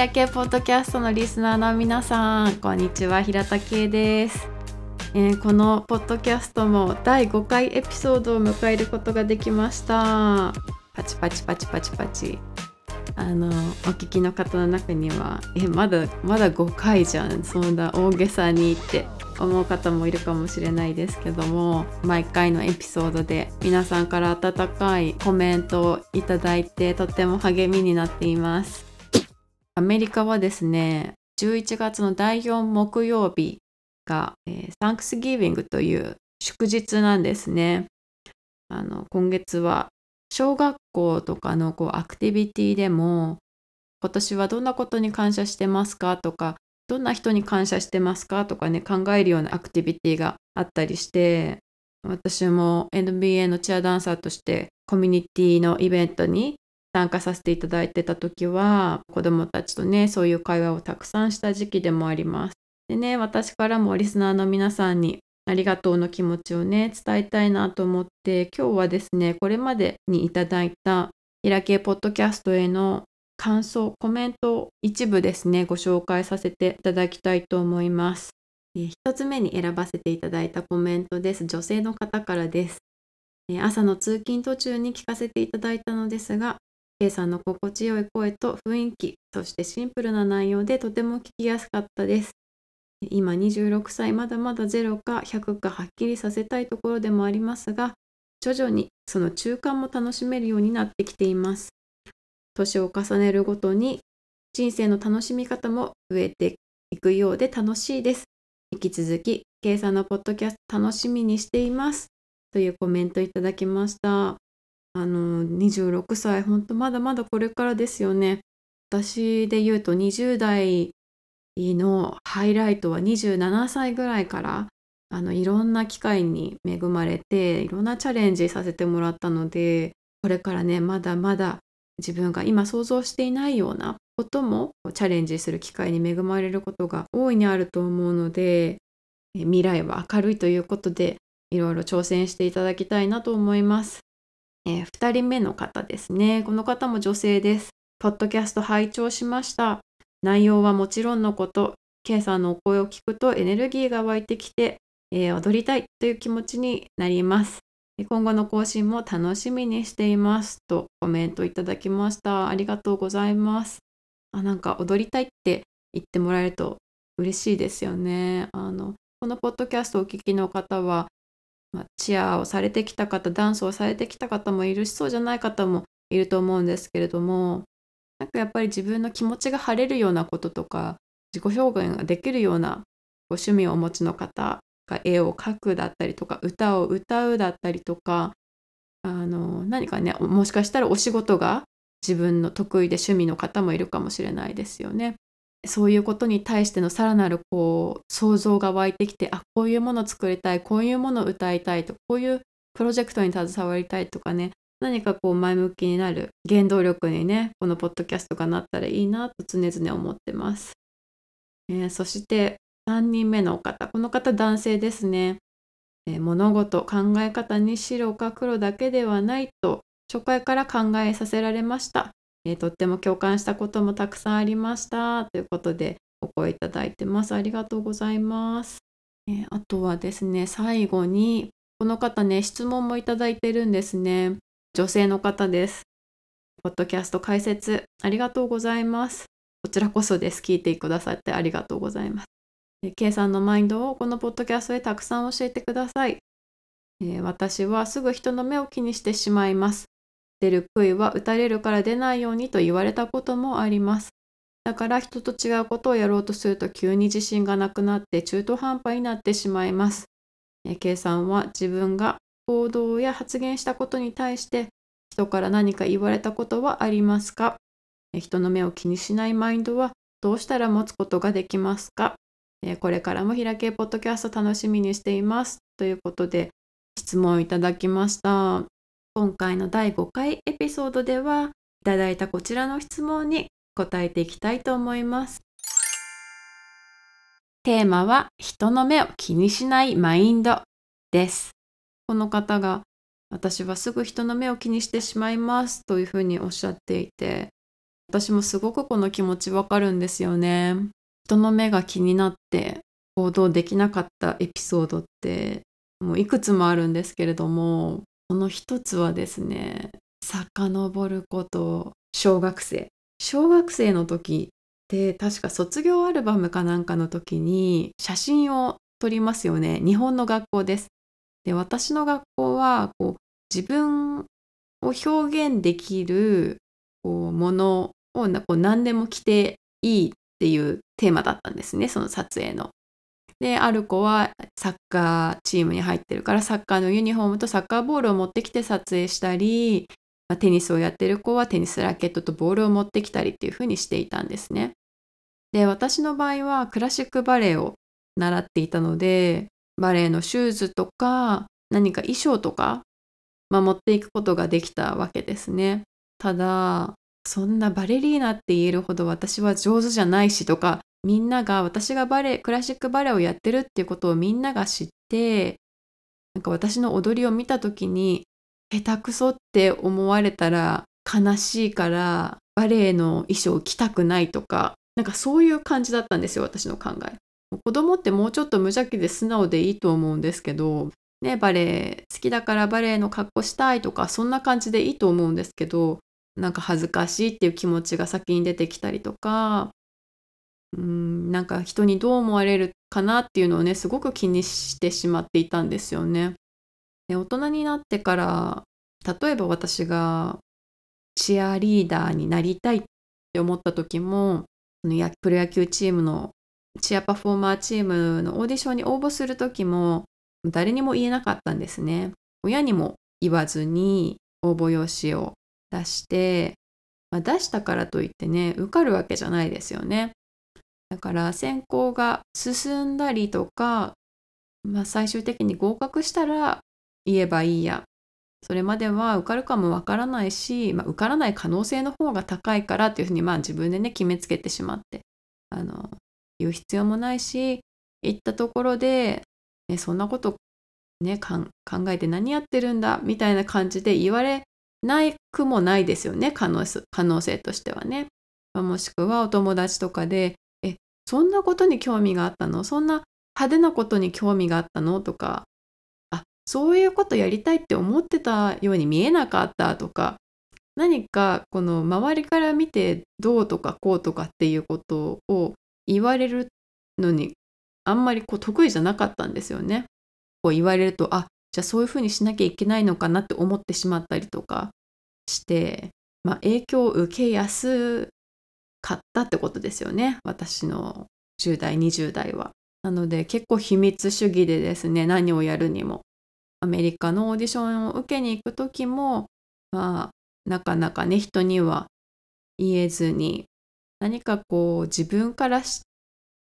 平家ポッドキャストのリスナーの皆さんこんにちは平田圭です、えー、このポッドキャストも第5回エピソードを迎えることができました。パチパチパチパチパチ。あのお聞きの方の中にはえまだまだ5回じゃんそんな大げさにって思う方もいるかもしれないですけども毎回のエピソードで皆さんから温かいコメントをいただいてとっても励みになっています。アメリカはですね11月の第4木曜日が、えー、サンクスギービングという祝日なんですね。あの今月は小学校とかのこうアクティビティでも今年はどんなことに感謝してますかとかどんな人に感謝してますかとかね考えるようなアクティビティがあったりして私も NBA のチアダンサーとしてコミュニティのイベントに参加させていただいてた時は子どもたちとねそういう会話をたくさんした時期でもあります。でね私からもリスナーの皆さんにありがとうの気持ちをね伝えたいなと思って今日はですねこれまでにいただいたイラケポッドキャストへの感想、コメントを一部ですね、ご紹介させていただきたいと思います。一つ目に選ばせていただいたコメントです。女性の方からです。朝の通勤途中に聞かせていただいたのですが、K さんの心地よい声と雰囲気、そしてシンプルな内容でとても聞きやすかったです。今26歳、まだまだ0か100かはっきりさせたいところでもありますが、徐々にその中間も楽しめるようになってきています。年を重ねるごとに人生の楽しみ方も増えていくようで楽しいです。引き続き、K さんのポッドキャスト楽しみにしています。というコメントいただきました。あの、26歳、ほんとまだまだこれからですよね。私で言うと20代のハイライトは27歳ぐらいからあのいろんな機会に恵まれていろんなチャレンジさせてもらったのでこれからねまだまだ自分が今想像していないようなこともチャレンジする機会に恵まれることが大いにあると思うので未来は明るいということでいろいろ挑戦していただきたいなと思います。えー、2人目の方ですね。この方も女性です。ポッドキャスト拝聴しました。内容はもちろんのこと、K さんのお声を聞くとエネルギーが湧いてきて、えー、踊りたいという気持ちになります。今後の更新も楽しみにしていますとコメントいただきました。ありがとうございます。あなんか踊りたいって言ってもらえると嬉しいですよね。あのこのポッドキャストをお聞きの方は、まあ、チアをされてきた方、ダンスをされてきた方もいるし、そうじゃない方もいると思うんですけれども、なんかやっぱり自分の気持ちが晴れるようなこととか、自己表現ができるようなご趣味をお持ちの方か絵を描くだったりとか歌を歌うだったりとかあの何かねもしかしたらお仕事が自分の得意で趣味の方もいるかもしれないですよね。そういうことに対してのさらなるこう想像が湧いてきてあこういうものを作りたいこういうものを歌いたいとこういうプロジェクトに携わりたいとかね何かこう前向きになる原動力にねこのポッドキャストがなったらいいなと常々思ってます。えー、そして3人目の方、この方男性ですね。えー、物事、考え方に白か黒だけではないと初回から考えさせられました。えー、とっても共感したこともたくさんありました。ということでお声いただいてます。ありがとうございます。えー、あとはですね、最後にこの方ね、質問もいただいてるんですね。女性の方です。ポッドキャスト解説ありがとうございます。こちらこそです。聞いてくださってありがとうございます。K さんのマインドをこのポッドキャストでたくさん教えてください。えー、私はすぐ人の目を気にしてしまいます。出る杭は打たれるから出ないようにと言われたこともあります。だから人と違うことをやろうとすると急に自信がなくなって中途半端になってしまいます。K さんは自分が行動や発言したことに対して人から何か言われたことはありますか？人の目を気にしないマインドはどうしたら持つことができますか？これからも開けポッドキャスト楽しみにしています。ということで質問いただきました。今回の第5回エピソードではいただいたこちらの質問に答えていきたいと思います。テーマは人の目を気にしないマインドです。この方が私はすぐ人の目を気にしてしまいますというふうにおっしゃっていて私もすごくこの気持ちわかるんですよね。人の目が気になって行動できなかったエピソードってもういくつもあるんですけれどもその一つはですね遡ること小学生。小学生の時って確か卒業アルバムかなんかの時に写真を撮りますよね。日本の学校です。で私の学校はこう自分を表現できるこうものをこう何でも着ていいっていうテーマだったんですねその撮影の。である子はサッカーチームに入ってるからサッカーのユニフォームとサッカーボールを持ってきて撮影したり、まあ、テニスをやってる子はテニスラケットとボールを持ってきたりっていう風にしていたんですね。で私の場合はクラシックバレエを習っていたのでバレエのシューズとか何か衣装とか、まあ、持っていくことができたわけですね。ただそんなバレリーナって言えるほど私は上手じゃないしとかみんなが私がバレエクラシックバレエをやってるっていうことをみんなが知ってなんか私の踊りを見た時に下手くそって思われたら悲しいからバレエの衣装着たくないとかなんかそういう感じだったんですよ私の考え。子供ってもうちょっと無邪気で素直でいいと思うんですけどねバレエ好きだからバレエの格好したいとかそんな感じでいいと思うんですけどなんか恥ずかしいっていう気持ちが先に出てきたりとかうんなんか人にどう思われるかなっていうのをねすごく気にしてしまっていたんですよね。で大人になってから例えば私がチアリーダーになりたいって思った時もプロ野球チームのチアパフォーマーチームのオーディションに応募する時も誰にも言えなかったんですね。親にも言わずに応募用紙を出して、まあ、出したからといってね受かるわけじゃないですよね。だから選考が進んだりとか、まあ、最終的に合格したら言えばいいやそれまでは受かるかもわからないし、まあ、受からない可能性の方が高いからっていうふうにまあ自分でね決めつけてしまってあの言う必要もないし言ったところで、ね、そんなことね考えて何やってるんだみたいな感じで言われないくもないですよね可能可能性としてはね。もしくはお友達とかでそんなことに興味があったの？そんな派手なことに興味があったの？とかあそういうことやりたいって思ってたように見えなかったとか何かこの周りから見てどうとかこうとかっていうことを言われるのにあんまりこう得意じゃなかったんですよね。こう言われるとあじゃあそういうふうにしなきゃいけないのかなって思ってしまったりとかして、まあ、影響を受けやすかったってことですよね私の10代20代は。なので結構秘密主義でですね何をやるにもアメリカのオーディションを受けに行く時もまあなかなかね人には言えずに何かこう自分から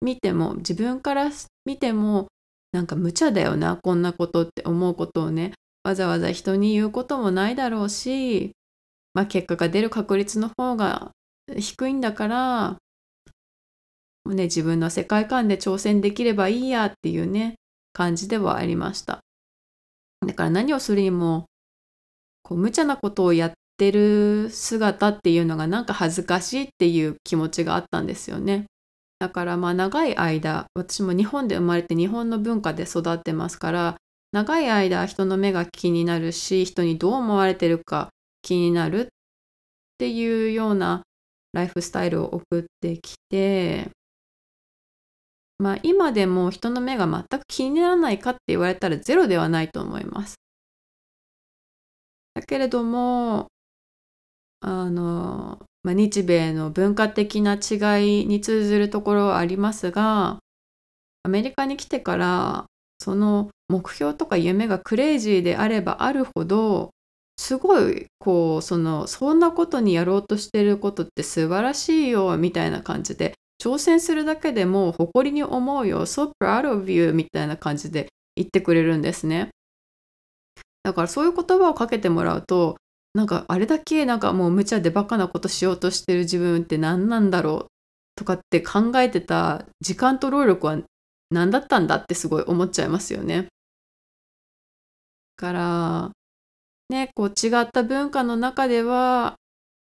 見ても自分から見てもなんか無茶だよなこんなことって思うことをねわざわざ人に言うこともないだろうし、まあ、結果が出る確率の方が低いんだからもうね自分の世界観で挑戦できればいいやっていうね感じではありました。だから何をするにもこう無茶なことをやってる姿っていうのがなんか恥ずかしいっていう気持ちがあったんですよね。だからまあ長い間私も日本で生まれて日本の文化で育ってますから長い間人の目が気になるし人にどう思われてるか気になるっていうようなライフスタイルを送ってきてまあ今でも人の目が全く気にならないかって言われたらゼロではないと思います。だけれどもあの、まあ、日米の文化的な違いに通ずるところはありますがアメリカに来てからその目標とか夢がクレイジーであればあるほどすごいこうそのそんなことにやろうとしてることって素晴らしいよみたいな感じで挑戦するだけでも誇りに思うよ so proud of you みたいな感じで言ってくれるんですねだからそういう言葉をかけてもらうとなんかあれだけなんかもう無茶でバカなことしようとしてる自分って何なんだろうとかって考えてた時間と労力は何だったんだってすごい思っちゃいますよね。からね、こう違った文化の中では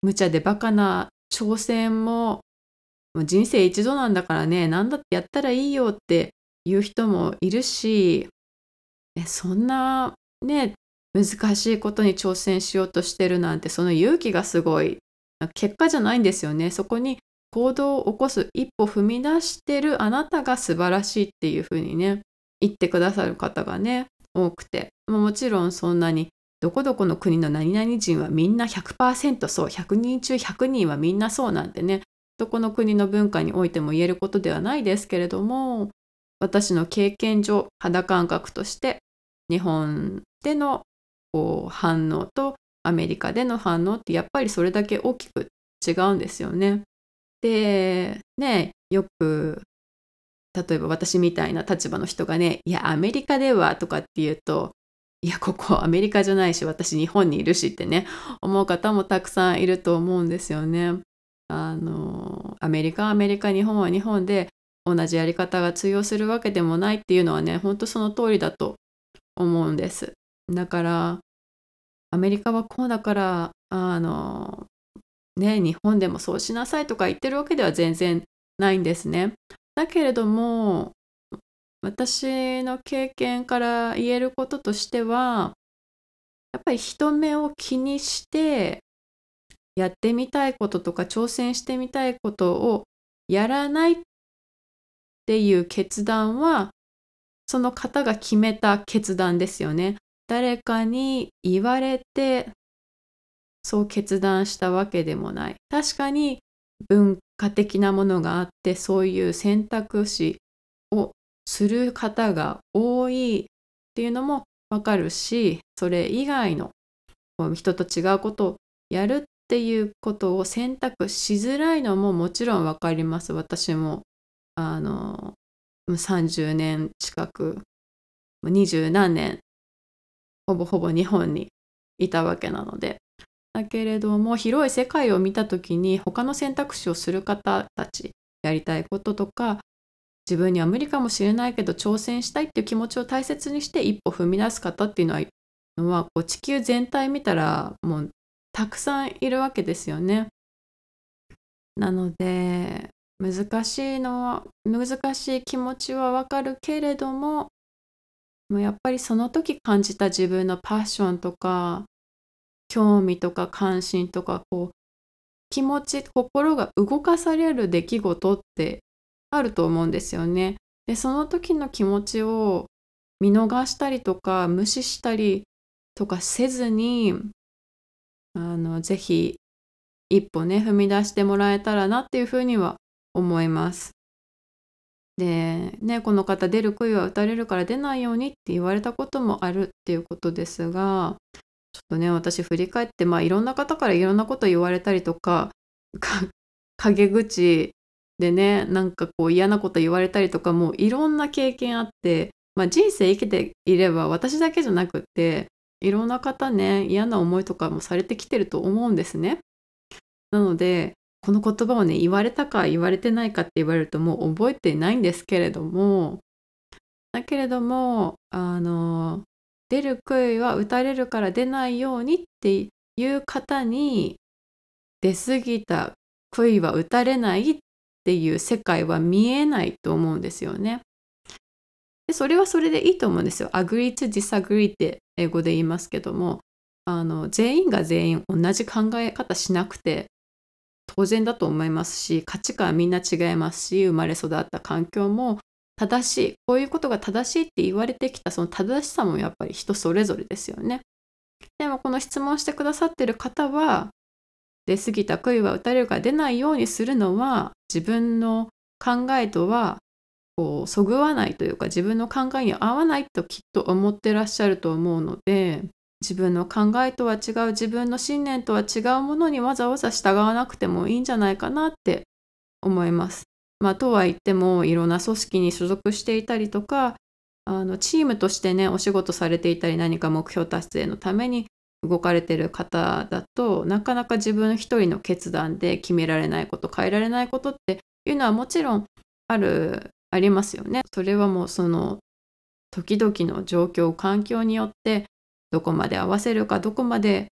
無茶でバカな挑戦ももう人生一度なんだからね何だってやったらいいよっていう人もいるしそんなね難しいことに挑戦しようとしてるなんてその勇気がすごい結果じゃないんですよね。そこに行動を起こす一歩踏み出してるあなたが素晴らしいっていうふうにね言ってくださる方がね多くて。もちろんそんなにどこどこの国の何々人はみんな100%そう100人中100人はみんなそうなんてねどこの国の文化においても言えることではないですけれども私の経験上肌感覚として日本でのこう反応とアメリカでの反応ってやっぱりそれだけ大きく違うんですよね。でねよく例えば私みたいな立場の人がね「いやアメリカでは」とかって言うと「いやここアメリカじゃないし私日本にいるし」ってね思う方もたくさんいると思うんですよね。あのアメリカはアメリカ日本は日本で同じやり方が通用するわけでもないっていうのはねほんとその通りだと思うんです。だからアメリカはこうだからあのね日本でもそうしなさいとか言ってるわけでは全然ないんですね。だけれども私の経験から言えることとしてはやっぱり人目を気にしてやってみたいこととか挑戦してみたいことをやらないっていう決断はその方が決めた決断ですよね。誰かに言われてそう決断したわけでもない。確かに文化的なものがあってそういう選択肢をする方が多いっていうのもわかるしそれ以外の人と違うことをやるっていうことを選択しづらいのももちろんわかります。私もあの30年近く二十何年ほぼほぼ日本にいたわけなので。だけれども広い世界を見た時に他の選択肢をする方たちやりたいこととか自分には無理かもしれないけど挑戦したいっていう気持ちを大切にして一歩踏み出す方っていうのはのはこう地球全体見たらもうたくさんいるわけですよね。なので難しいのは難しい気持ちはわかるけれどももやっぱりその時感じた自分のパッションとか興味とか関心とかこう気持ち心が動かされる出来事ってあると思うんですよね。でその時の気持ちを見逃したりとか無視したりとかせずにあのぜひ一歩ね踏み出してもらえたらなっていうふうには思います。で、ね、この方出る杭は打たれるから出ないようにって言われたこともあるっていうことですがちょっとね私振り返ってまあいろんな方からいろんなこと言われたりとか 陰口でねなんかこう嫌なこと言われたりとかもういろんな経験あって、まあ、人生生きていれば私だけじゃなくっていろんな方ね嫌な思いとかもされてきてると思うんですね。なのでこの言葉をね言われたか言われてないかって言われるともう覚えてないんですけれどもだけれどもあの出る杭は打たれるから出ないようにっていう方に出過ぎた杭は打たれないっていう世界は見えないと思うんですよね。でそれはそれでいいと思うんですよ。agree to disagree って英語で言いますけどもあの全員が全員同じ考え方しなくて当然だと思いますし価値観はみんな違いますし生まれ育った環境も正しいこういうことが正しいって言われてきたその正しさもやっぱり人それぞれですよね。でもこの質問してくださってる方は出過ぎた杭は打たれるから出ないようにするのは自分の考えとはこうそぐわないというか自分の考えに合わないときっと思ってらっしゃると思うので自分の考えとは違う自分の信念とは違うものにわざわざ従わなくてもいいんじゃないかなって思います。まあ、とは言ってもいろんな組織に所属していたりとかあのチームとしてねお仕事されていたり何か目標達成のために動かれてる方だとなかなか自分一人の決断で決められないこと変えられないことっていうのはもちろんあるありますよね。それはもうその時々の状況環境によってどこまで合わせるかどこまで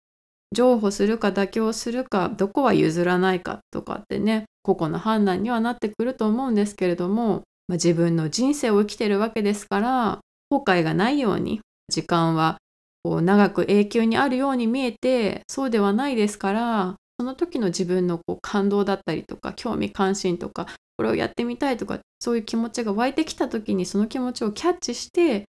譲歩するか妥協するかどこは譲らないかとかってね個々の判断にはなってくると思うんですけれども、まあ、自分の人生を生きてるわけですから後悔がないように時間はこう長く永久にあるように見えてそうではないですからその時の自分のこう感動だったりとか興味関心とかこれをやってみたいとかそういう気持ちが湧いてきた時にその気持ちをキャッチして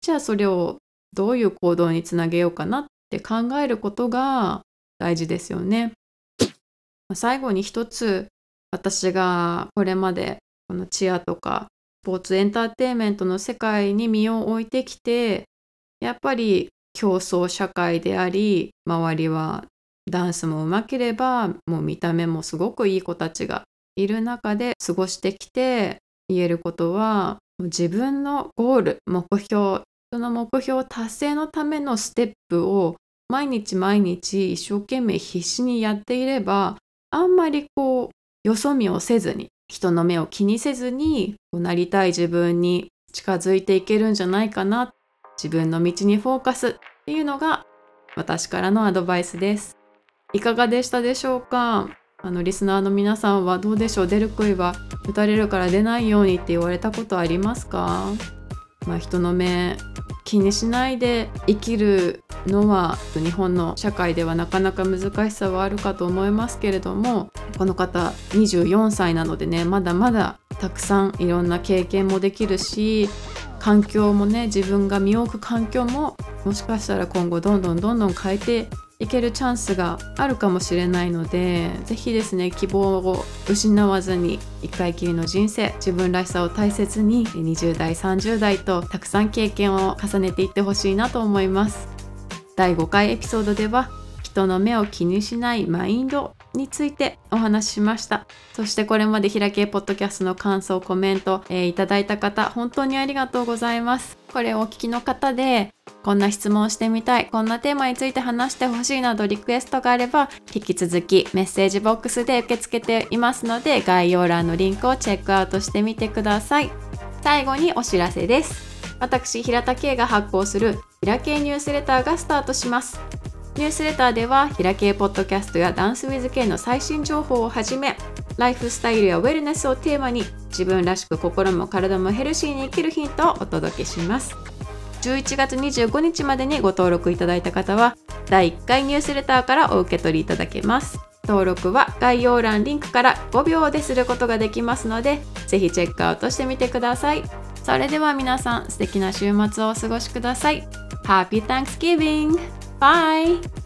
じゃあそれをどういう行動につなげようかなって考えることが大事ですよね。最後に一つ私がこれまでこのチアとかスポーツエンターテインメントの世界に身を置いてきてやっぱり競争社会であり周りはダンスもうまければもう見た目もすごくいい子たちがいる中で過ごしてきて言えることは自分のゴール目標その目標達成のためのステップを毎日毎日一生懸命必死にやっていればあんまりこうよそ見をせずに人の目を気にせずになりたい自分に近づいていけるんじゃないかな自分の道にフォーカスっていうのが私からのアドバイスです。いかがでしたでしょうか？あのリスナーの皆さんはどうでしょう？出る杭は打たれるから出ないようにって言われたことありますか？まあ、人の目気にしないで生きるのは日本の社会ではなかなか難しさはあるかと思いますけれどもこの方24歳なのでねまだまだたくさんいろんな経験もできるし環境もね自分が身を置く環境ももしかしたら今後どんどんどんどん変えていけるチャンスがあるかもしれないので是非ですね希望を失わずに一回きりの人生自分らしさを大切に20代30代とたくさん経験を重ねていってほしいなと思います。第5回エピソードでは人の目を気にしないマインドについてお話ししました。そしてこれまで開けポッドキャストの感想コメント、えー、いただいた方本当にありがとうございます。これをお聞きの方でこんな質問してみたいこんなテーマについて話してほしいなどリクエストがあれば引き続きメッセージボックスで受け付けていますので概要欄のリンクをチェックアウトしてみてください。最後にお知らせです。私平田圭が発行する平系ニュースレターがスタートします。ニュースレターでは平系ポッドキャストやダンスウィズ系の最新情報をはじめライフスタイルやウェルネスをテーマに自分らしく心も体もヘルシーに生きるヒントをお届けします。11月25日までにご登録いただいた方は第1回ニュースレターからお受け取りいただけます。登録は概要欄リンクから5秒ですることができますのでぜひチェックアウトしてみてください。それでは皆さん素敵な週末をお過ごしください。Happy Thanksgiving! Bye!